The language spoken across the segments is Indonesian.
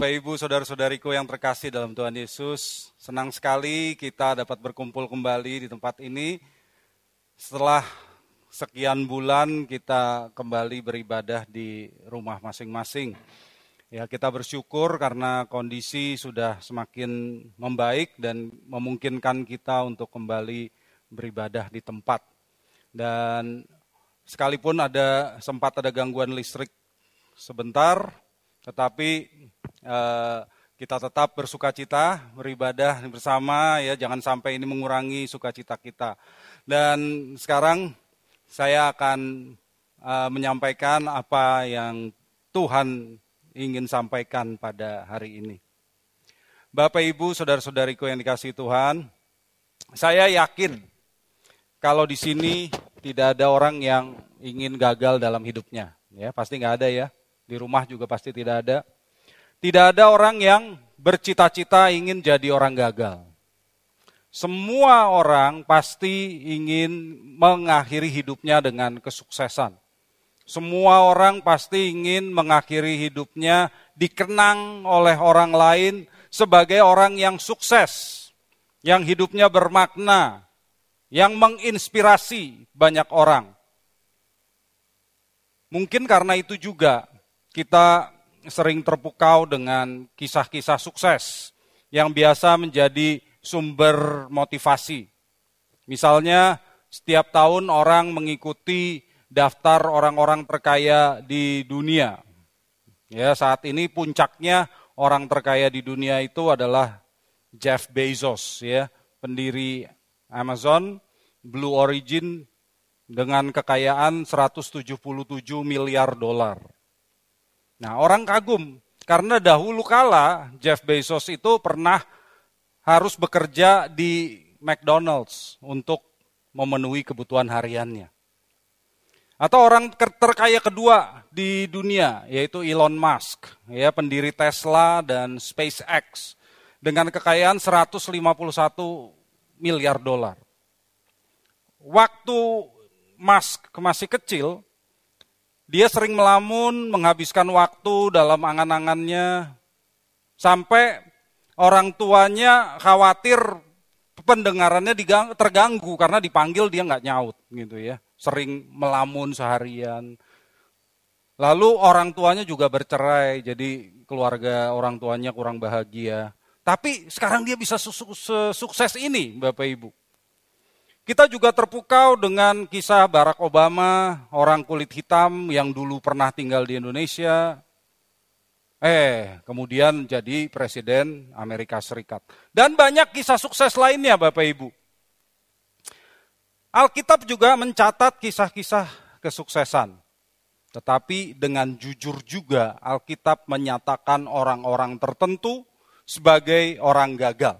Bapak Ibu, saudara-saudariku yang terkasih dalam Tuhan Yesus, senang sekali kita dapat berkumpul kembali di tempat ini. Setelah sekian bulan kita kembali beribadah di rumah masing-masing. Ya, kita bersyukur karena kondisi sudah semakin membaik dan memungkinkan kita untuk kembali beribadah di tempat. Dan sekalipun ada sempat ada gangguan listrik sebentar, tetapi eh, kita tetap bersuka cita, beribadah bersama, ya jangan sampai ini mengurangi sukacita kita. Dan sekarang saya akan uh, menyampaikan apa yang Tuhan ingin sampaikan pada hari ini. Bapak Ibu, saudara-saudariku yang dikasih Tuhan, saya yakin kalau di sini tidak ada orang yang ingin gagal dalam hidupnya. Ya, pasti nggak ada ya. Di rumah juga pasti tidak ada. Tidak ada orang yang bercita-cita ingin jadi orang gagal. Semua orang pasti ingin mengakhiri hidupnya dengan kesuksesan. Semua orang pasti ingin mengakhiri hidupnya dikenang oleh orang lain sebagai orang yang sukses, yang hidupnya bermakna, yang menginspirasi banyak orang. Mungkin karena itu juga kita sering terpukau dengan kisah-kisah sukses yang biasa menjadi sumber motivasi. Misalnya, setiap tahun orang mengikuti daftar orang-orang terkaya di dunia. Ya, saat ini puncaknya orang terkaya di dunia itu adalah Jeff Bezos, ya, pendiri Amazon, Blue Origin dengan kekayaan 177 miliar dolar. Nah, orang kagum karena dahulu kala Jeff Bezos itu pernah harus bekerja di McDonald's untuk memenuhi kebutuhan hariannya. Atau orang terkaya kedua di dunia yaitu Elon Musk, ya pendiri Tesla dan SpaceX dengan kekayaan 151 miliar dolar. Waktu Musk masih kecil, dia sering melamun, menghabiskan waktu dalam angan-angannya sampai orang tuanya khawatir pendengarannya terganggu karena dipanggil dia nggak nyaut gitu ya sering melamun seharian. Lalu orang tuanya juga bercerai, jadi keluarga orang tuanya kurang bahagia. Tapi sekarang dia bisa sukses ini, Bapak Ibu. Kita juga terpukau dengan kisah Barack Obama, orang kulit hitam yang dulu pernah tinggal di Indonesia, eh kemudian jadi presiden Amerika Serikat. Dan banyak kisah sukses lainnya Bapak Ibu. Alkitab juga mencatat kisah-kisah kesuksesan. Tetapi dengan jujur juga Alkitab menyatakan orang-orang tertentu sebagai orang gagal.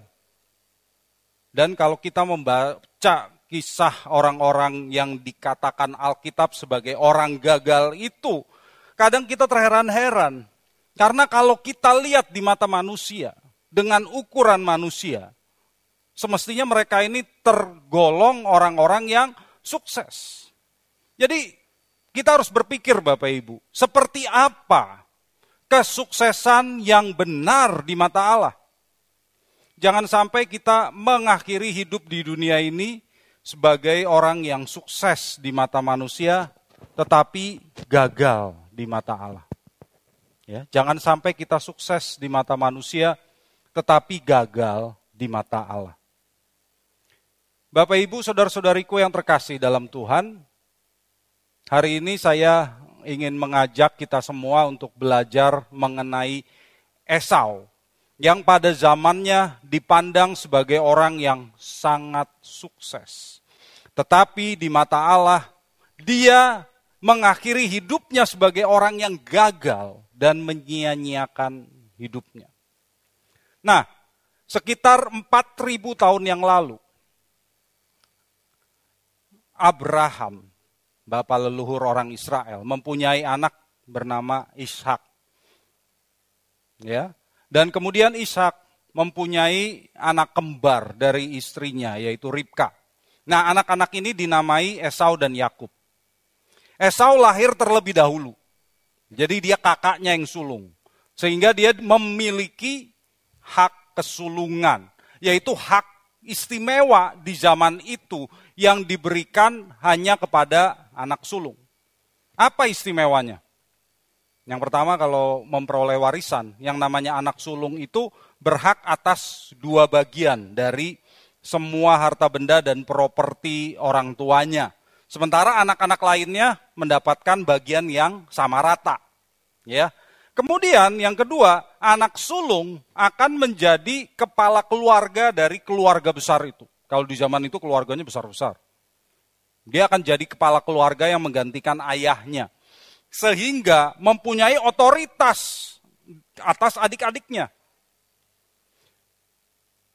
Dan kalau kita membaca kisah orang-orang yang dikatakan Alkitab sebagai orang gagal itu, kadang kita terheran-heran. Karena kalau kita lihat di mata manusia, dengan ukuran manusia, semestinya mereka ini tergolong orang-orang yang sukses. Jadi kita harus berpikir Bapak Ibu, seperti apa kesuksesan yang benar di mata Allah. Jangan sampai kita mengakhiri hidup di dunia ini sebagai orang yang sukses di mata manusia, tetapi gagal di mata Allah. Ya, jangan sampai kita sukses di mata manusia, tetapi gagal di mata Allah. Bapak Ibu, saudara-saudariku yang terkasih dalam Tuhan, hari ini saya ingin mengajak kita semua untuk belajar mengenai Esau, yang pada zamannya dipandang sebagai orang yang sangat sukses. Tetapi di mata Allah, dia mengakhiri hidupnya sebagai orang yang gagal dan menyia-nyiakan hidupnya. Nah, sekitar 4000 tahun yang lalu, Abraham, bapak leluhur orang Israel, mempunyai anak bernama Ishak. Ya. Dan kemudian Ishak mempunyai anak kembar dari istrinya yaitu Ribka. Nah, anak-anak ini dinamai Esau dan Yakub. Esau lahir terlebih dahulu. Jadi dia kakaknya yang sulung. Sehingga dia memiliki hak kesulungan, yaitu hak istimewa di zaman itu yang diberikan hanya kepada anak sulung. Apa istimewanya? Yang pertama kalau memperoleh warisan, yang namanya anak sulung itu berhak atas dua bagian dari semua harta benda dan properti orang tuanya. Sementara anak-anak lainnya mendapatkan bagian yang sama rata. Ya. Kemudian yang kedua, anak sulung akan menjadi kepala keluarga dari keluarga besar itu. Kalau di zaman itu keluarganya besar-besar. Dia akan jadi kepala keluarga yang menggantikan ayahnya. Sehingga mempunyai otoritas atas adik-adiknya.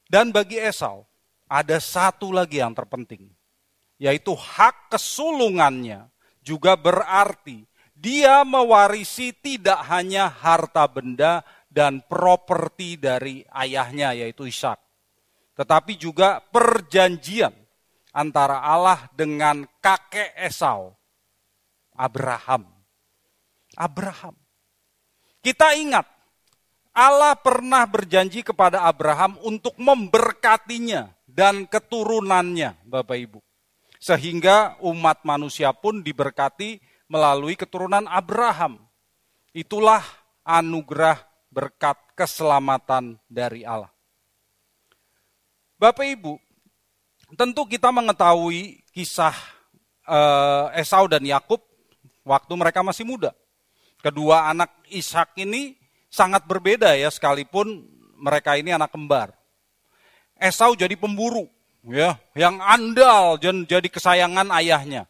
Dan bagi Esau, ada satu lagi yang terpenting, yaitu hak kesulungannya juga berarti dia mewarisi tidak hanya harta benda dan properti dari ayahnya, yaitu Ishak, tetapi juga perjanjian antara Allah dengan kakek Esau, Abraham. Abraham. Kita ingat, Allah pernah berjanji kepada Abraham untuk memberkatinya dan keturunannya, Bapak Ibu. Sehingga umat manusia pun diberkati melalui keturunan Abraham. Itulah anugerah berkat keselamatan dari Allah. Bapak Ibu, tentu kita mengetahui kisah eh, Esau dan Yakub waktu mereka masih muda. Kedua anak Ishak ini sangat berbeda ya sekalipun mereka ini anak kembar. Esau jadi pemburu ya, yang andal dan jadi kesayangan ayahnya.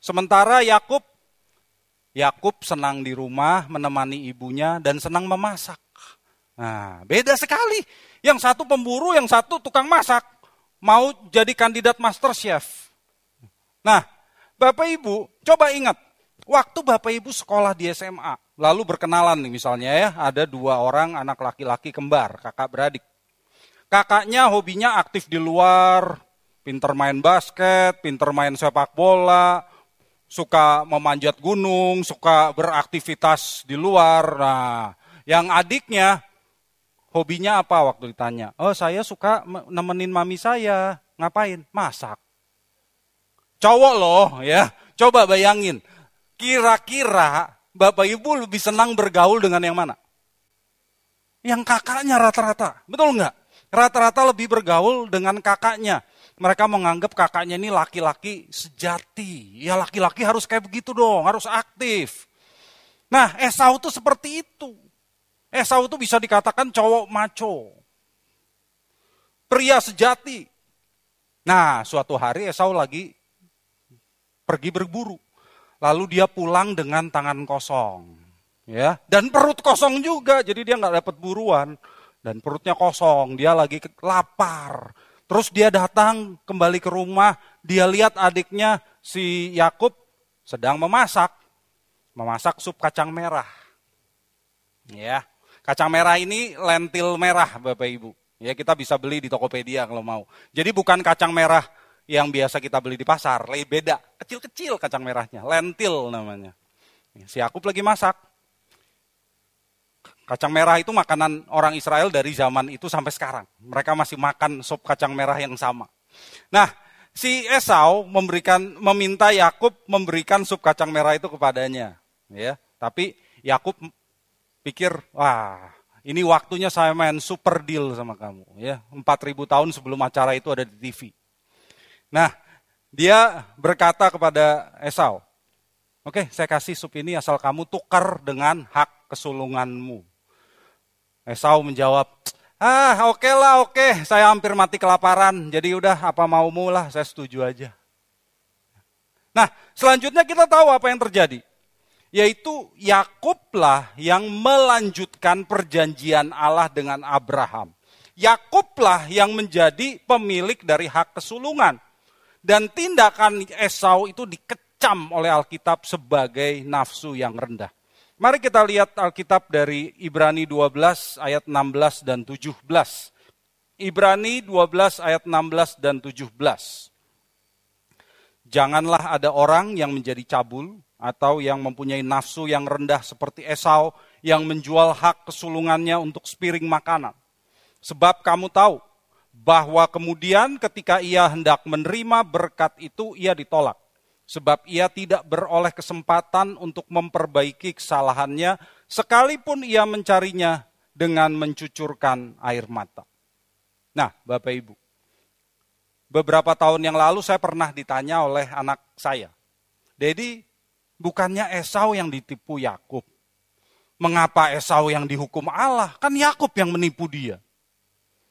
Sementara Yakub Yakub senang di rumah menemani ibunya dan senang memasak. Nah, beda sekali. Yang satu pemburu, yang satu tukang masak. Mau jadi kandidat master chef. Nah, Bapak Ibu, coba ingat. Waktu Bapak Ibu sekolah di SMA, lalu berkenalan nih misalnya ya, ada dua orang anak laki-laki kembar, kakak beradik. Kakaknya hobinya aktif di luar, pinter main basket, pinter main sepak bola, suka memanjat gunung, suka beraktivitas di luar. Nah, yang adiknya hobinya apa waktu ditanya? Oh, saya suka nemenin mami saya. Ngapain? Masak. Cowok loh ya. Coba bayangin. Kira-kira Bapak Ibu lebih senang bergaul dengan yang mana? Yang kakaknya rata-rata. Betul nggak? Rata-rata lebih bergaul dengan kakaknya. Mereka menganggap kakaknya ini laki-laki sejati. Ya laki-laki harus kayak begitu dong, harus aktif. Nah Esau itu seperti itu. Esau itu bisa dikatakan cowok maco. Pria sejati. Nah suatu hari Esau lagi pergi berburu. Lalu dia pulang dengan tangan kosong. ya Dan perut kosong juga, jadi dia nggak dapat buruan. Dan perutnya kosong, dia lagi lapar. Terus dia datang kembali ke rumah, dia lihat adiknya si Yakub sedang memasak. Memasak sup kacang merah. Ya, kacang merah ini lentil merah Bapak Ibu. Ya, kita bisa beli di Tokopedia kalau mau. Jadi bukan kacang merah yang biasa kita beli di pasar, lebih beda. Kecil-kecil kacang merahnya, lentil namanya. Si Yakub lagi masak. Kacang merah itu makanan orang Israel dari zaman itu sampai sekarang. Mereka masih makan sop kacang merah yang sama. Nah, si Esau memberikan meminta Yakub memberikan sup kacang merah itu kepadanya, ya. Tapi Yakub pikir, wah, ini waktunya saya main super deal sama kamu, ya. 4000 tahun sebelum acara itu ada di TV. Nah, dia berkata kepada Esau, Oke, saya kasih sup ini asal kamu tukar dengan hak kesulunganmu. Esau menjawab, ah oke okay lah oke, okay. saya hampir mati kelaparan, jadi udah apa maumu lah, saya setuju aja. Nah, selanjutnya kita tahu apa yang terjadi. Yaitu Yakublah yang melanjutkan perjanjian Allah dengan Abraham. Yakublah yang menjadi pemilik dari hak kesulungan. Dan tindakan Esau itu dikecam oleh Alkitab sebagai nafsu yang rendah. Mari kita lihat Alkitab dari Ibrani 12 ayat 16 dan 17. Ibrani 12 ayat 16 dan 17. Janganlah ada orang yang menjadi cabul atau yang mempunyai nafsu yang rendah seperti Esau yang menjual hak kesulungannya untuk sepiring makanan. Sebab kamu tahu bahwa kemudian ketika ia hendak menerima berkat itu ia ditolak. Sebab ia tidak beroleh kesempatan untuk memperbaiki kesalahannya sekalipun ia mencarinya dengan mencucurkan air mata. Nah, Bapak Ibu, beberapa tahun yang lalu saya pernah ditanya oleh anak saya, Dedi, bukannya Esau yang ditipu Yakub? Mengapa Esau yang dihukum Allah? Kan Yakub yang menipu dia.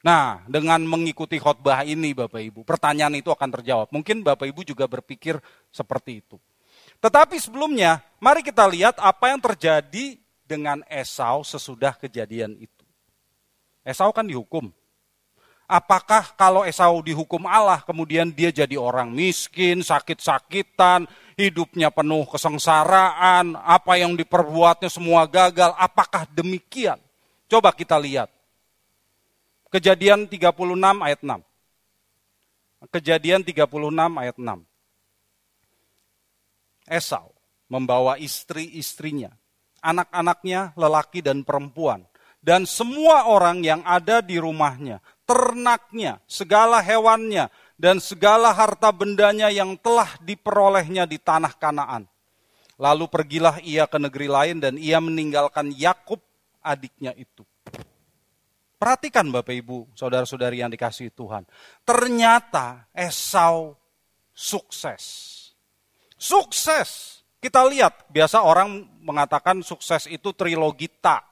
Nah, dengan mengikuti khotbah ini Bapak Ibu, pertanyaan itu akan terjawab. Mungkin Bapak Ibu juga berpikir seperti itu. Tetapi sebelumnya, mari kita lihat apa yang terjadi dengan Esau sesudah kejadian itu. Esau kan dihukum. Apakah kalau Esau dihukum Allah, kemudian dia jadi orang miskin, sakit-sakitan, hidupnya penuh kesengsaraan, apa yang diperbuatnya semua gagal, apakah demikian? Coba kita lihat Kejadian 36 ayat 6. Kejadian 36 ayat 6. Esau membawa istri-istrinya, anak-anaknya lelaki dan perempuan, dan semua orang yang ada di rumahnya, ternaknya, segala hewannya, dan segala harta bendanya yang telah diperolehnya di tanah Kanaan. Lalu pergilah ia ke negeri lain dan ia meninggalkan Yakub adiknya itu. Perhatikan Bapak Ibu, saudara-saudari yang dikasih Tuhan. Ternyata Esau sukses. Sukses. Kita lihat, biasa orang mengatakan sukses itu trilogi ta.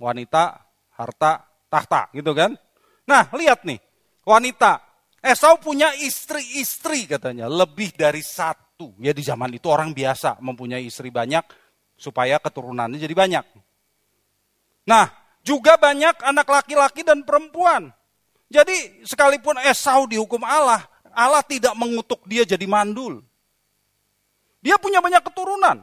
Wanita, harta, tahta, gitu kan? Nah, lihat nih. Wanita, Esau punya istri-istri katanya, lebih dari satu. Ya di zaman itu orang biasa mempunyai istri banyak supaya keturunannya jadi banyak. Nah, juga banyak anak laki-laki dan perempuan. Jadi sekalipun Esau dihukum Allah, Allah tidak mengutuk dia jadi mandul. Dia punya banyak keturunan.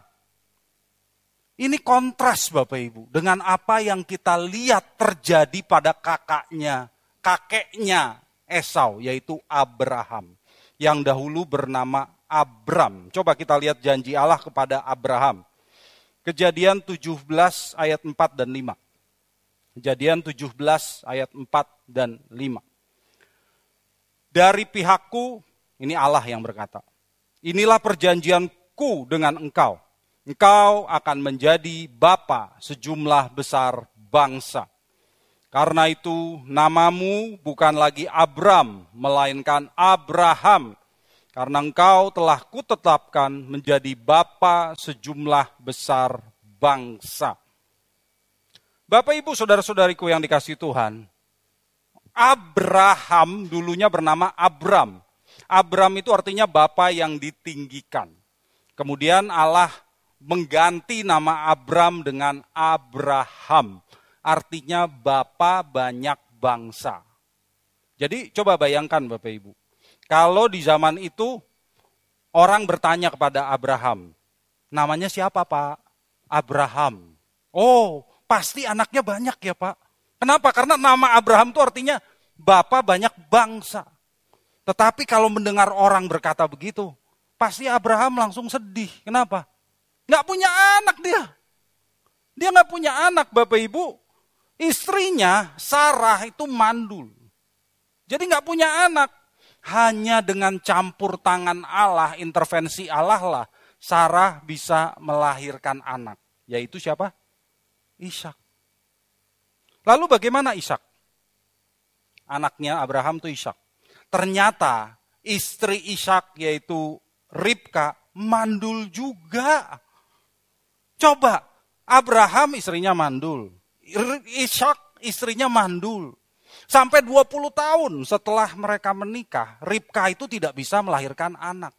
Ini kontras Bapak Ibu dengan apa yang kita lihat terjadi pada kakaknya, kakeknya Esau yaitu Abraham yang dahulu bernama Abram. Coba kita lihat janji Allah kepada Abraham. Kejadian 17 ayat 4 dan 5. Kejadian 17 ayat 4 dan 5. Dari pihakku, ini Allah yang berkata, inilah perjanjianku dengan engkau. Engkau akan menjadi bapa sejumlah besar bangsa. Karena itu namamu bukan lagi Abram, melainkan Abraham. Karena engkau telah kutetapkan menjadi bapa sejumlah besar bangsa. Bapak Ibu saudara-saudariku yang dikasih Tuhan, Abraham dulunya bernama Abram. Abram itu artinya Bapa yang ditinggikan. Kemudian Allah mengganti nama Abram dengan Abraham. Artinya Bapa banyak bangsa. Jadi coba bayangkan Bapak Ibu. Kalau di zaman itu orang bertanya kepada Abraham, namanya siapa Pak? Abraham. Oh, pasti anaknya banyak ya Pak. Kenapa? Karena nama Abraham itu artinya Bapak banyak bangsa. Tetapi kalau mendengar orang berkata begitu, pasti Abraham langsung sedih. Kenapa? Nggak punya anak dia. Dia nggak punya anak Bapak Ibu. Istrinya Sarah itu mandul. Jadi nggak punya anak. Hanya dengan campur tangan Allah, intervensi Allah lah, Sarah bisa melahirkan anak. Yaitu siapa? Ishak. Lalu bagaimana Ishak? Anaknya Abraham itu Ishak. Ternyata istri Ishak yaitu Ribka mandul juga. Coba, Abraham istrinya mandul. Ishak istrinya mandul. Sampai 20 tahun setelah mereka menikah, Ribka itu tidak bisa melahirkan anak.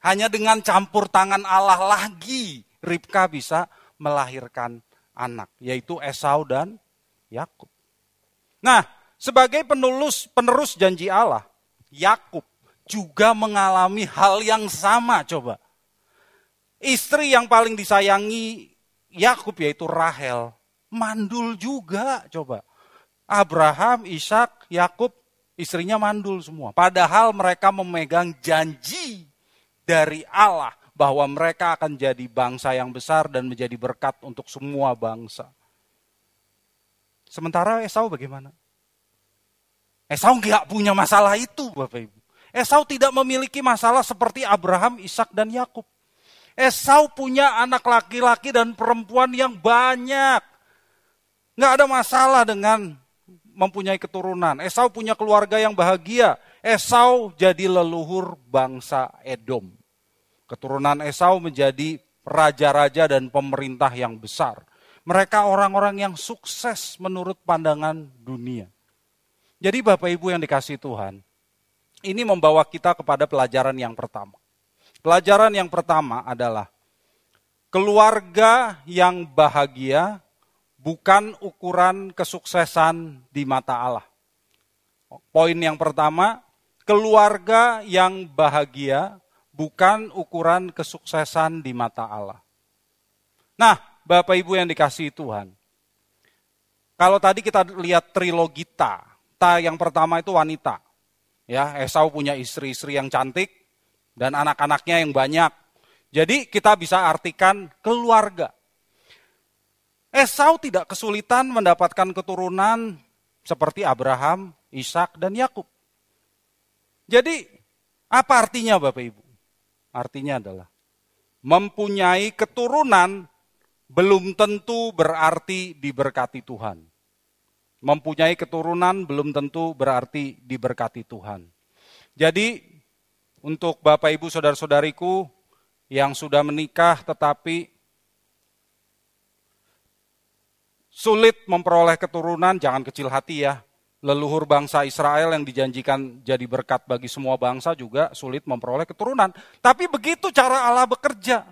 Hanya dengan campur tangan Allah lagi, Ribka bisa melahirkan anak, yaitu Esau dan Yakub. Nah, sebagai penulis penerus janji Allah, Yakub juga mengalami hal yang sama coba. Istri yang paling disayangi Yakub yaitu Rahel, mandul juga coba. Abraham, Ishak, Yakub, istrinya mandul semua. Padahal mereka memegang janji dari Allah bahwa mereka akan jadi bangsa yang besar dan menjadi berkat untuk semua bangsa. Sementara Esau bagaimana? Esau nggak punya masalah itu, Bapak Ibu. Esau tidak memiliki masalah seperti Abraham, Ishak, dan Yakub. Esau punya anak laki-laki dan perempuan yang banyak. Nggak ada masalah dengan mempunyai keturunan. Esau punya keluarga yang bahagia. Esau jadi leluhur bangsa Edom. Keturunan Esau menjadi raja-raja dan pemerintah yang besar. Mereka orang-orang yang sukses menurut pandangan dunia. Jadi Bapak Ibu yang dikasih Tuhan, ini membawa kita kepada pelajaran yang pertama. Pelajaran yang pertama adalah keluarga yang bahagia bukan ukuran kesuksesan di mata Allah. Poin yang pertama, keluarga yang bahagia bukan ukuran kesuksesan di mata Allah. Nah, Bapak Ibu yang dikasihi Tuhan, kalau tadi kita lihat trilogita, Ta yang pertama itu wanita. Ya, Esau punya istri-istri yang cantik dan anak-anaknya yang banyak. Jadi kita bisa artikan keluarga. Esau tidak kesulitan mendapatkan keturunan seperti Abraham, Ishak, dan Yakub. Jadi apa artinya Bapak Ibu? Artinya adalah mempunyai keturunan belum tentu berarti diberkati Tuhan mempunyai keturunan belum tentu berarti diberkati Tuhan. Jadi untuk Bapak Ibu saudara-saudariku yang sudah menikah tetapi sulit memperoleh keturunan, jangan kecil hati ya. Leluhur bangsa Israel yang dijanjikan jadi berkat bagi semua bangsa juga sulit memperoleh keturunan. Tapi begitu cara Allah bekerja.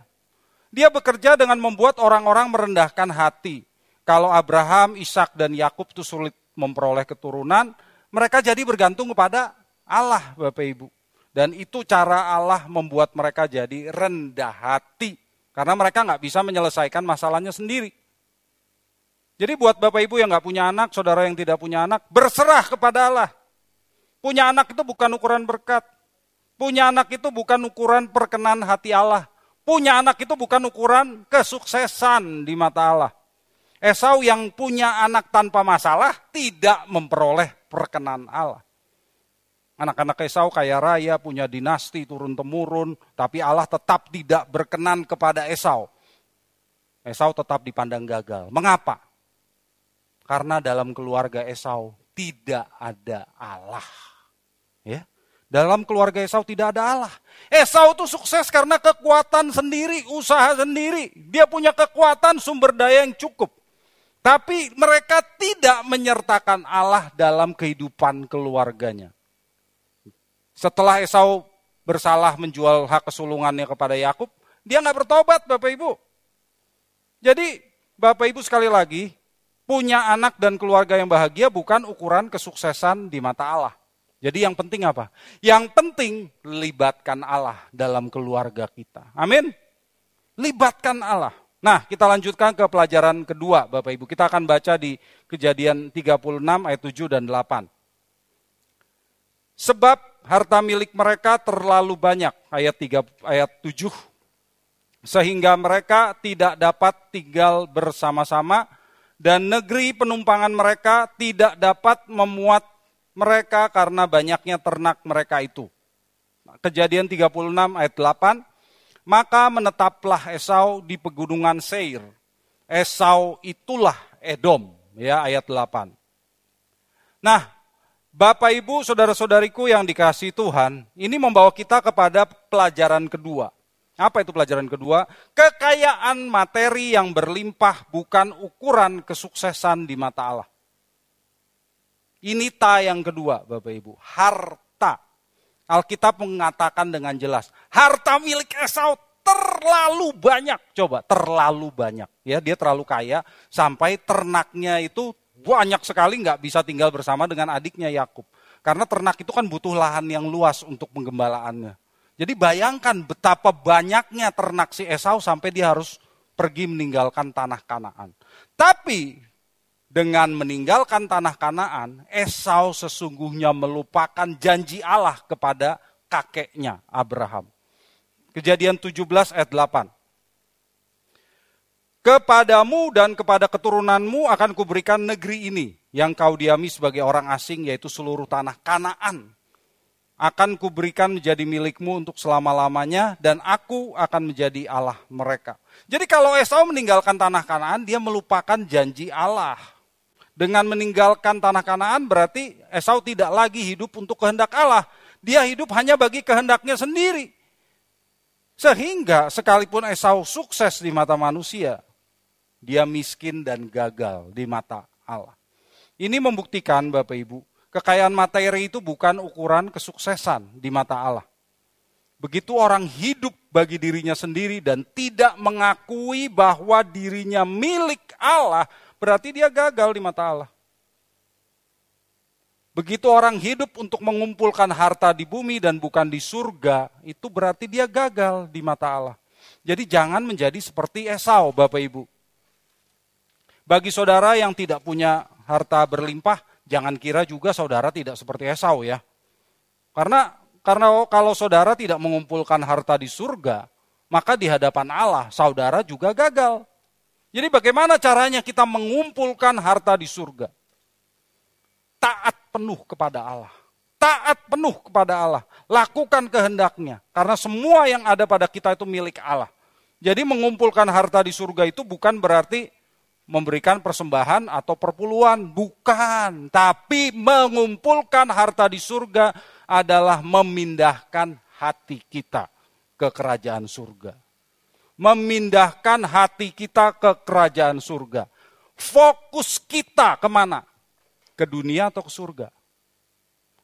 Dia bekerja dengan membuat orang-orang merendahkan hati. Kalau Abraham, Ishak dan Yakub itu sulit memperoleh keturunan, mereka jadi bergantung kepada Allah, Bapak Ibu. Dan itu cara Allah membuat mereka jadi rendah hati. Karena mereka nggak bisa menyelesaikan masalahnya sendiri. Jadi buat Bapak Ibu yang nggak punya anak, saudara yang tidak punya anak, berserah kepada Allah. Punya anak itu bukan ukuran berkat. Punya anak itu bukan ukuran perkenan hati Allah. Punya anak itu bukan ukuran kesuksesan di mata Allah. Esau yang punya anak tanpa masalah tidak memperoleh perkenan Allah. Anak-anak Esau kaya raya, punya dinasti turun-temurun, tapi Allah tetap tidak berkenan kepada Esau. Esau tetap dipandang gagal. Mengapa? Karena dalam keluarga Esau tidak ada Allah. Ya. Dalam keluarga Esau tidak ada Allah. Esau itu sukses karena kekuatan sendiri, usaha sendiri. Dia punya kekuatan sumber daya yang cukup. Tapi mereka tidak menyertakan Allah dalam kehidupan keluarganya. Setelah Esau bersalah menjual hak kesulungannya kepada Yakub, dia nggak bertobat Bapak Ibu. Jadi Bapak Ibu sekali lagi, punya anak dan keluarga yang bahagia bukan ukuran kesuksesan di mata Allah. Jadi yang penting apa? Yang penting libatkan Allah dalam keluarga kita. Amin. Libatkan Allah. Nah, kita lanjutkan ke pelajaran kedua, Bapak Ibu. Kita akan baca di Kejadian 36 ayat 7 dan 8. Sebab harta milik mereka terlalu banyak, ayat 3 ayat 7 sehingga mereka tidak dapat tinggal bersama-sama dan negeri penumpangan mereka tidak dapat memuat mereka karena banyaknya ternak mereka itu. Kejadian 36 ayat 8 maka menetaplah Esau di pegunungan Seir. Esau itulah Edom, ya ayat 8. Nah, Bapak Ibu, saudara-saudariku yang dikasih Tuhan, ini membawa kita kepada pelajaran kedua. Apa itu pelajaran kedua? Kekayaan materi yang berlimpah bukan ukuran kesuksesan di mata Allah. Ini ta yang kedua, Bapak Ibu. Harta Alkitab mengatakan dengan jelas, harta milik Esau terlalu banyak. Coba, terlalu banyak. Ya, dia terlalu kaya sampai ternaknya itu banyak sekali nggak bisa tinggal bersama dengan adiknya Yakub. Karena ternak itu kan butuh lahan yang luas untuk penggembalaannya. Jadi bayangkan betapa banyaknya ternak si Esau sampai dia harus pergi meninggalkan tanah Kanaan. Tapi dengan meninggalkan tanah Kanaan, Esau sesungguhnya melupakan janji Allah kepada kakeknya Abraham. Kejadian 17 ayat 8. Kepadamu dan kepada keturunanmu akan kuberikan negeri ini yang kau diami sebagai orang asing yaitu seluruh tanah Kanaan. Akan kuberikan menjadi milikmu untuk selama-lamanya dan aku akan menjadi Allah mereka. Jadi kalau Esau meninggalkan tanah Kanaan, dia melupakan janji Allah. Dengan meninggalkan tanah Kanaan berarti Esau tidak lagi hidup untuk kehendak Allah. Dia hidup hanya bagi kehendaknya sendiri. Sehingga sekalipun Esau sukses di mata manusia, dia miskin dan gagal di mata Allah. Ini membuktikan Bapak Ibu, kekayaan materi itu bukan ukuran kesuksesan di mata Allah. Begitu orang hidup bagi dirinya sendiri dan tidak mengakui bahwa dirinya milik Allah, berarti dia gagal di mata Allah. Begitu orang hidup untuk mengumpulkan harta di bumi dan bukan di surga, itu berarti dia gagal di mata Allah. Jadi jangan menjadi seperti Esau, Bapak Ibu. Bagi saudara yang tidak punya harta berlimpah, jangan kira juga saudara tidak seperti Esau ya. Karena karena kalau saudara tidak mengumpulkan harta di surga, maka di hadapan Allah saudara juga gagal. Jadi bagaimana caranya kita mengumpulkan harta di surga? taat penuh kepada Allah. Taat penuh kepada Allah. Lakukan kehendaknya. Karena semua yang ada pada kita itu milik Allah. Jadi mengumpulkan harta di surga itu bukan berarti memberikan persembahan atau perpuluhan. Bukan. Tapi mengumpulkan harta di surga adalah memindahkan hati kita ke kerajaan surga. Memindahkan hati kita ke kerajaan surga. Fokus kita ke mana? ke dunia atau ke surga.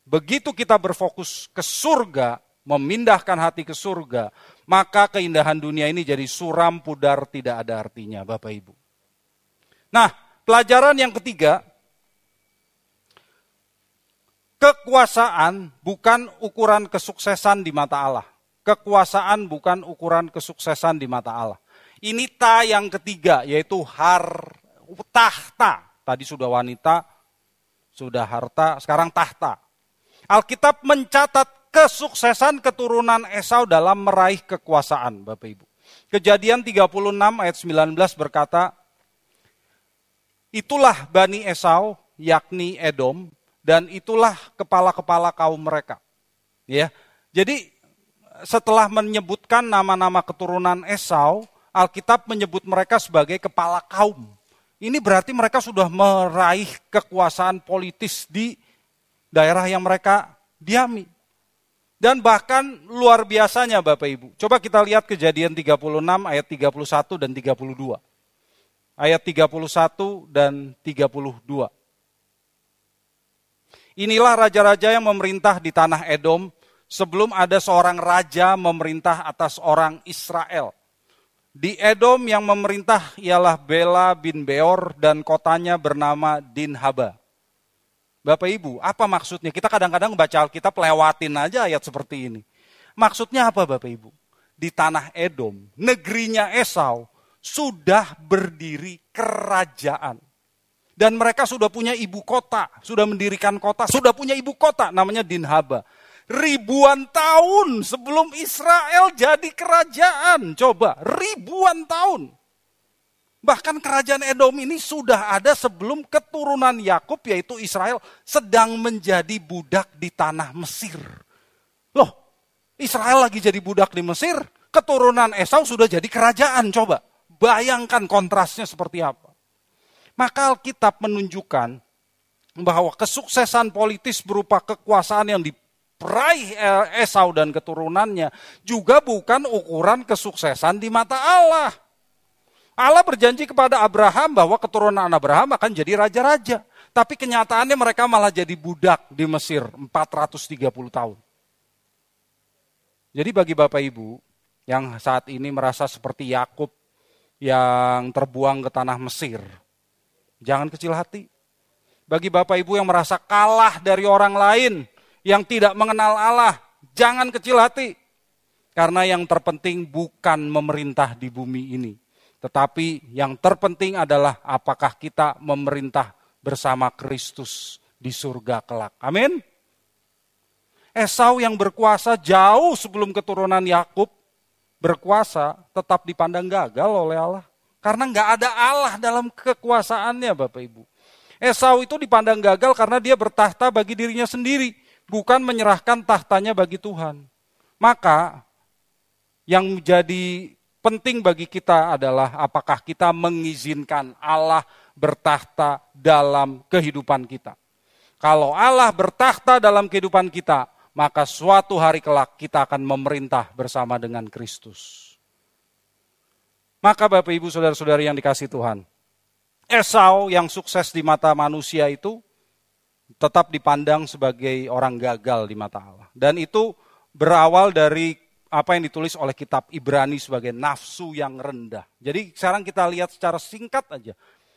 Begitu kita berfokus ke surga, memindahkan hati ke surga, maka keindahan dunia ini jadi suram pudar tidak ada artinya, Bapak Ibu. Nah, pelajaran yang ketiga, kekuasaan bukan ukuran kesuksesan di mata Allah. Kekuasaan bukan ukuran kesuksesan di mata Allah. Ini ta yang ketiga, yaitu har tahta. Tadi sudah wanita, sudah harta, sekarang tahta. Alkitab mencatat kesuksesan keturunan Esau dalam meraih kekuasaan, Bapak Ibu. Kejadian 36 ayat 19 berkata, Itulah Bani Esau, yakni Edom, dan itulah kepala-kepala kaum mereka. Ya, Jadi setelah menyebutkan nama-nama keturunan Esau, Alkitab menyebut mereka sebagai kepala kaum. Ini berarti mereka sudah meraih kekuasaan politis di daerah yang mereka diami. Dan bahkan luar biasanya Bapak Ibu. Coba kita lihat kejadian 36 ayat 31 dan 32. Ayat 31 dan 32. Inilah raja-raja yang memerintah di tanah Edom sebelum ada seorang raja memerintah atas orang Israel. Di Edom yang memerintah ialah Bela bin Beor dan kotanya bernama Dinhaba. Bapak Ibu, apa maksudnya? Kita kadang-kadang baca Alkitab lewatin aja ayat seperti ini. Maksudnya apa Bapak Ibu? Di tanah Edom, negerinya Esau, sudah berdiri kerajaan. Dan mereka sudah punya ibu kota, sudah mendirikan kota, sudah punya ibu kota namanya Dinhaba ribuan tahun sebelum Israel jadi kerajaan. Coba, ribuan tahun. Bahkan kerajaan Edom ini sudah ada sebelum keturunan Yakub yaitu Israel sedang menjadi budak di tanah Mesir. Loh, Israel lagi jadi budak di Mesir, keturunan Esau sudah jadi kerajaan. Coba, bayangkan kontrasnya seperti apa. Maka Alkitab menunjukkan bahwa kesuksesan politis berupa kekuasaan yang di peraih Esau dan keturunannya juga bukan ukuran kesuksesan di mata Allah. Allah berjanji kepada Abraham bahwa keturunan Abraham akan jadi raja-raja. Tapi kenyataannya mereka malah jadi budak di Mesir 430 tahun. Jadi bagi Bapak Ibu yang saat ini merasa seperti Yakub yang terbuang ke tanah Mesir, jangan kecil hati. Bagi Bapak Ibu yang merasa kalah dari orang lain, yang tidak mengenal Allah, jangan kecil hati. Karena yang terpenting bukan memerintah di bumi ini. Tetapi yang terpenting adalah apakah kita memerintah bersama Kristus di surga kelak. Amin. Esau yang berkuasa jauh sebelum keturunan Yakub berkuasa tetap dipandang gagal oleh Allah. Karena nggak ada Allah dalam kekuasaannya Bapak Ibu. Esau itu dipandang gagal karena dia bertahta bagi dirinya sendiri, bukan menyerahkan tahtanya bagi Tuhan. Maka yang menjadi penting bagi kita adalah apakah kita mengizinkan Allah bertahta dalam kehidupan kita. Kalau Allah bertahta dalam kehidupan kita, maka suatu hari kelak kita akan memerintah bersama dengan Kristus. Maka Bapak Ibu Saudara-saudari yang dikasih Tuhan, Esau yang sukses di mata manusia itu tetap dipandang sebagai orang gagal di mata Allah. Dan itu berawal dari apa yang ditulis oleh kitab Ibrani sebagai nafsu yang rendah. Jadi sekarang kita lihat secara singkat aja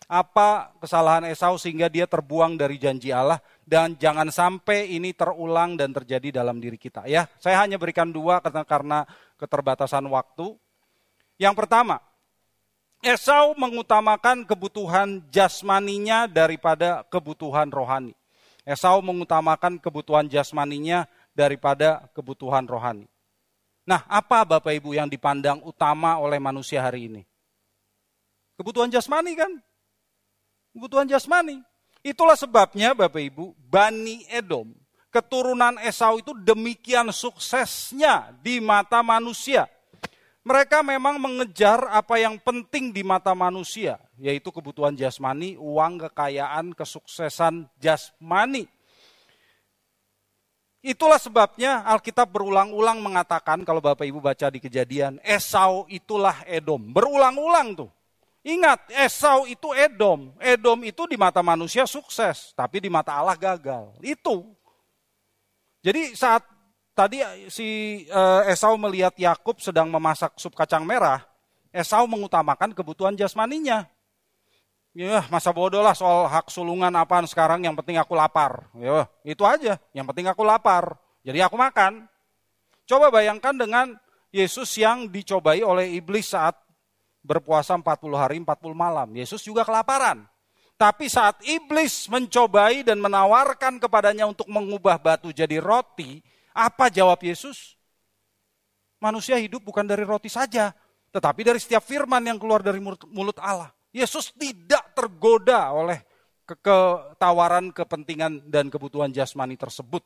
apa kesalahan Esau sehingga dia terbuang dari janji Allah dan jangan sampai ini terulang dan terjadi dalam diri kita ya. Saya hanya berikan dua karena keterbatasan waktu. Yang pertama, Esau mengutamakan kebutuhan jasmaninya daripada kebutuhan rohani. Esau mengutamakan kebutuhan jasmaninya daripada kebutuhan rohani. Nah, apa Bapak Ibu yang dipandang utama oleh manusia hari ini? Kebutuhan jasmani kan? Kebutuhan jasmani. Itulah sebabnya Bapak Ibu, Bani Edom, keturunan Esau itu demikian suksesnya di mata manusia mereka memang mengejar apa yang penting di mata manusia, yaitu kebutuhan jasmani, uang, kekayaan, kesuksesan jasmani. Itulah sebabnya Alkitab berulang-ulang mengatakan kalau Bapak Ibu baca di kejadian, Esau itulah Edom. Berulang-ulang tuh. Ingat, Esau itu Edom. Edom itu di mata manusia sukses, tapi di mata Allah gagal. Itu. Jadi saat tadi si uh, Esau melihat Yakub sedang memasak sup kacang merah, Esau mengutamakan kebutuhan jasmaninya. Ya, masa bodoh lah soal hak sulungan apaan sekarang, yang penting aku lapar. Ya, itu aja, yang penting aku lapar. Jadi aku makan. Coba bayangkan dengan Yesus yang dicobai oleh iblis saat berpuasa 40 hari 40 malam. Yesus juga kelaparan. Tapi saat iblis mencobai dan menawarkan kepadanya untuk mengubah batu jadi roti, apa jawab Yesus? Manusia hidup bukan dari roti saja, tetapi dari setiap firman yang keluar dari mulut Allah. Yesus tidak tergoda oleh ketawaran, kepentingan, dan kebutuhan jasmani tersebut.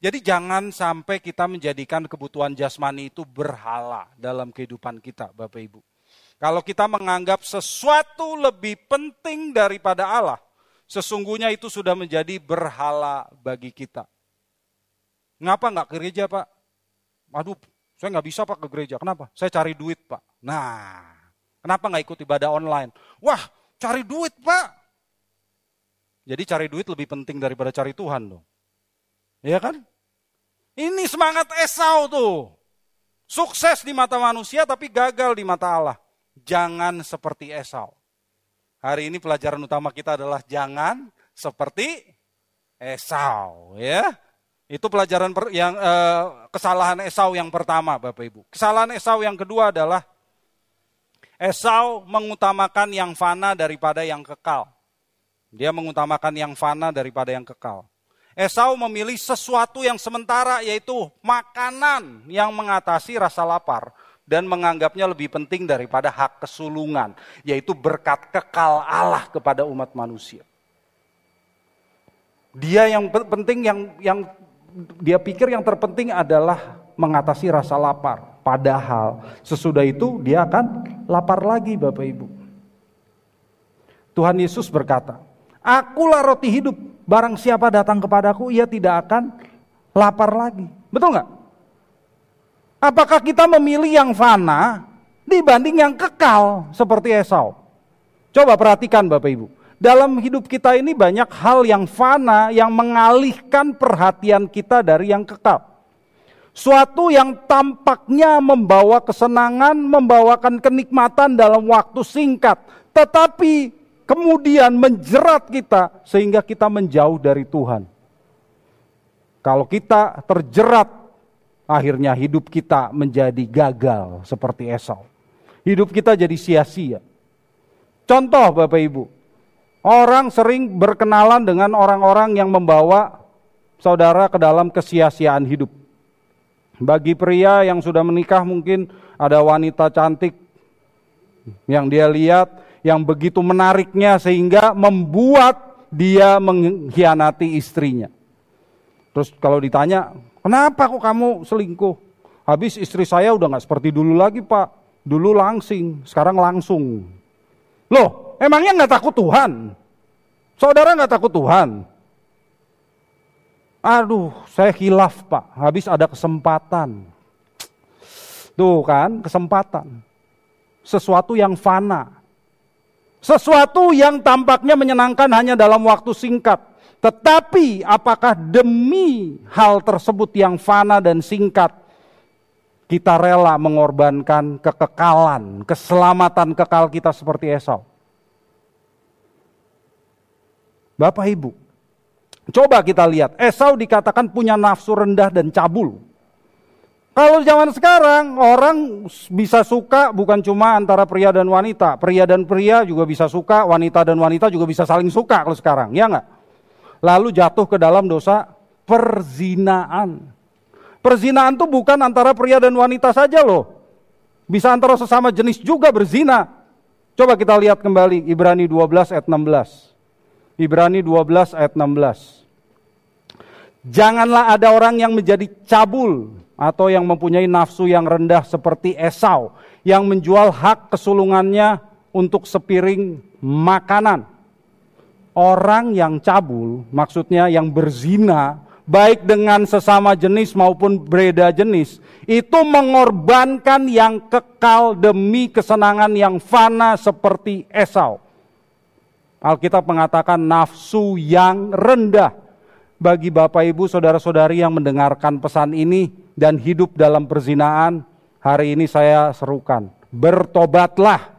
Jadi jangan sampai kita menjadikan kebutuhan jasmani itu berhala dalam kehidupan kita, Bapak Ibu. Kalau kita menganggap sesuatu lebih penting daripada Allah, sesungguhnya itu sudah menjadi berhala bagi kita. Ngapa nggak ke gereja pak? Aduh, saya nggak bisa pak ke gereja. Kenapa? Saya cari duit pak. Nah, kenapa nggak ikut ibadah online? Wah, cari duit pak. Jadi cari duit lebih penting daripada cari Tuhan loh. Iya kan? Ini semangat Esau tuh. Sukses di mata manusia tapi gagal di mata Allah. Jangan seperti Esau. Hari ini pelajaran utama kita adalah jangan seperti Esau, ya. Itu pelajaran yang eh, kesalahan Esau yang pertama, Bapak Ibu. Kesalahan Esau yang kedua adalah Esau mengutamakan yang fana daripada yang kekal. Dia mengutamakan yang fana daripada yang kekal. Esau memilih sesuatu yang sementara yaitu makanan yang mengatasi rasa lapar dan menganggapnya lebih penting daripada hak kesulungan, yaitu berkat kekal Allah kepada umat manusia. Dia yang penting yang yang dia pikir yang terpenting adalah mengatasi rasa lapar. Padahal sesudah itu dia akan lapar lagi Bapak Ibu. Tuhan Yesus berkata, Akulah roti hidup, barang siapa datang kepadaku ia tidak akan lapar lagi. Betul nggak? Apakah kita memilih yang fana dibanding yang kekal seperti Esau? Coba perhatikan Bapak Ibu dalam hidup kita ini banyak hal yang fana yang mengalihkan perhatian kita dari yang kekal. Suatu yang tampaknya membawa kesenangan, membawakan kenikmatan dalam waktu singkat, tetapi kemudian menjerat kita sehingga kita menjauh dari Tuhan. Kalau kita terjerat, akhirnya hidup kita menjadi gagal seperti Esau. Hidup kita jadi sia-sia. Contoh Bapak Ibu, Orang sering berkenalan dengan orang-orang yang membawa saudara ke dalam kesia-siaan hidup. Bagi pria yang sudah menikah mungkin ada wanita cantik yang dia lihat yang begitu menariknya sehingga membuat dia mengkhianati istrinya. Terus kalau ditanya, kenapa kok kamu selingkuh? Habis istri saya udah nggak seperti dulu lagi pak. Dulu langsing, sekarang langsung. Loh, emangnya nggak takut Tuhan? Saudara nggak takut Tuhan? Aduh, saya hilaf pak, habis ada kesempatan. Tuh kan, kesempatan. Sesuatu yang fana. Sesuatu yang tampaknya menyenangkan hanya dalam waktu singkat. Tetapi apakah demi hal tersebut yang fana dan singkat, kita rela mengorbankan kekekalan, keselamatan kekal kita seperti Esau? Bapak Ibu, coba kita lihat, Esau dikatakan punya nafsu rendah dan cabul. Kalau zaman sekarang orang bisa suka bukan cuma antara pria dan wanita, pria dan pria juga bisa suka, wanita dan wanita juga bisa saling suka kalau sekarang, ya enggak? Lalu jatuh ke dalam dosa perzinaan. Perzinaan itu bukan antara pria dan wanita saja loh. Bisa antara sesama jenis juga berzina. Coba kita lihat kembali Ibrani 12 ayat 16. Ibrani 12 ayat 16. Janganlah ada orang yang menjadi cabul atau yang mempunyai nafsu yang rendah seperti Esau yang menjual hak kesulungannya untuk sepiring makanan. Orang yang cabul, maksudnya yang berzina, baik dengan sesama jenis maupun berbeda jenis, itu mengorbankan yang kekal demi kesenangan yang fana seperti Esau. Alkitab mengatakan nafsu yang rendah. Bagi Bapak Ibu, saudara-saudari yang mendengarkan pesan ini dan hidup dalam perzinaan, hari ini saya serukan, bertobatlah.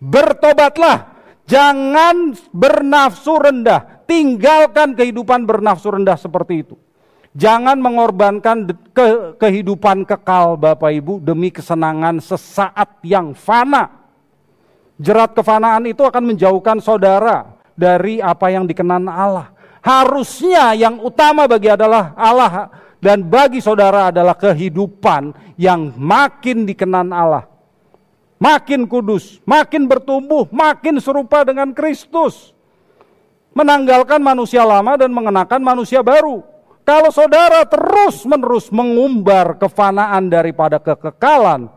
Bertobatlah. Jangan bernafsu rendah. Tinggalkan kehidupan bernafsu rendah seperti itu. Jangan mengorbankan ke kehidupan kekal Bapak Ibu demi kesenangan sesaat yang fana. Jerat kefanaan itu akan menjauhkan saudara dari apa yang dikenan Allah. Harusnya yang utama bagi adalah Allah dan bagi saudara adalah kehidupan yang makin dikenan Allah. Makin kudus, makin bertumbuh, makin serupa dengan Kristus. Menanggalkan manusia lama dan mengenakan manusia baru. Kalau saudara terus-menerus mengumbar kefanaan daripada kekekalan,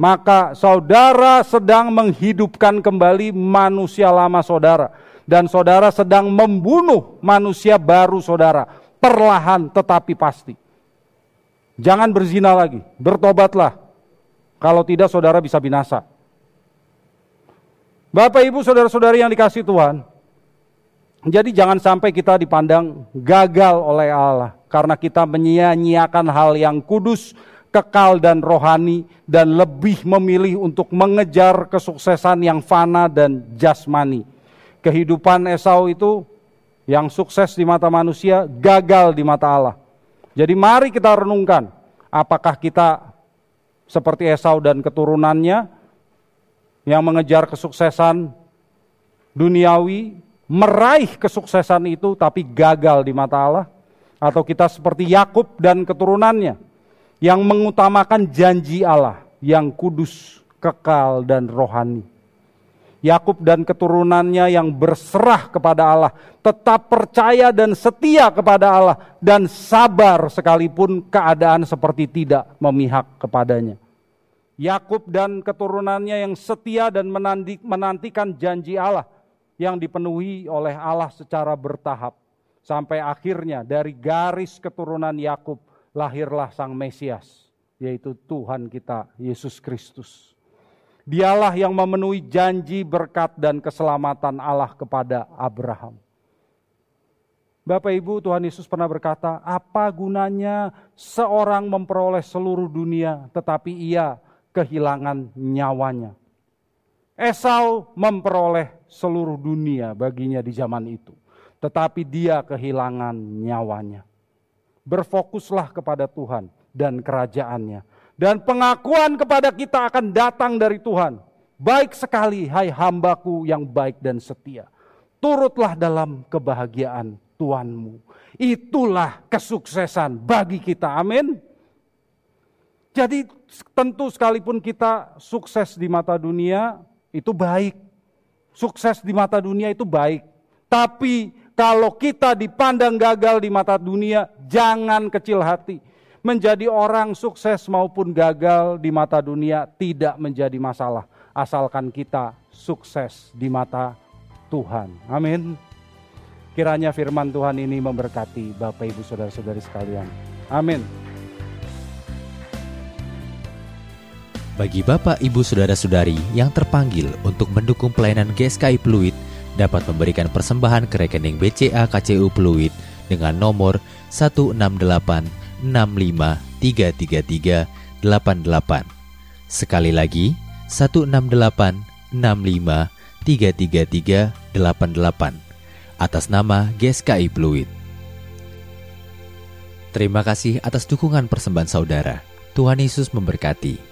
maka saudara sedang menghidupkan kembali manusia lama saudara. Dan saudara sedang membunuh manusia baru saudara. Perlahan tetapi pasti. Jangan berzina lagi, bertobatlah. Kalau tidak saudara bisa binasa. Bapak ibu saudara-saudari yang dikasih Tuhan. Jadi jangan sampai kita dipandang gagal oleh Allah. Karena kita menyia-nyiakan hal yang kudus kekal dan rohani dan lebih memilih untuk mengejar kesuksesan yang fana dan jasmani. Kehidupan Esau itu yang sukses di mata manusia gagal di mata Allah. Jadi mari kita renungkan apakah kita seperti Esau dan keturunannya yang mengejar kesuksesan duniawi, meraih kesuksesan itu tapi gagal di mata Allah atau kita seperti Yakub dan keturunannya yang mengutamakan janji Allah yang kudus, kekal, dan rohani. Yakub dan keturunannya yang berserah kepada Allah, tetap percaya dan setia kepada Allah, dan sabar sekalipun keadaan seperti tidak memihak kepadanya. Yakub dan keturunannya yang setia dan menantikan janji Allah yang dipenuhi oleh Allah secara bertahap, sampai akhirnya dari garis keturunan Yakub lahirlah Sang Mesias, yaitu Tuhan kita, Yesus Kristus. Dialah yang memenuhi janji berkat dan keselamatan Allah kepada Abraham. Bapak Ibu, Tuhan Yesus pernah berkata, apa gunanya seorang memperoleh seluruh dunia tetapi ia kehilangan nyawanya. Esau memperoleh seluruh dunia baginya di zaman itu, tetapi dia kehilangan nyawanya berfokuslah kepada Tuhan dan kerajaannya. Dan pengakuan kepada kita akan datang dari Tuhan. Baik sekali hai hambaku yang baik dan setia. Turutlah dalam kebahagiaan Tuhanmu. Itulah kesuksesan bagi kita. Amin. Jadi tentu sekalipun kita sukses di mata dunia itu baik. Sukses di mata dunia itu baik. Tapi kalau kita dipandang gagal di mata dunia, jangan kecil hati. Menjadi orang sukses maupun gagal di mata dunia tidak menjadi masalah. Asalkan kita sukses di mata Tuhan. Amin. Kiranya firman Tuhan ini memberkati Bapak Ibu Saudara-saudari sekalian. Amin. Bagi Bapak, Ibu, Saudara-saudari yang terpanggil untuk mendukung pelayanan GSKI Pluit, dapat memberikan persembahan ke rekening BCA KCU Pluit dengan nomor 1686533388. Sekali lagi, 1686533388 atas nama GSKI Pluit. Terima kasih atas dukungan persembahan saudara. Tuhan Yesus memberkati.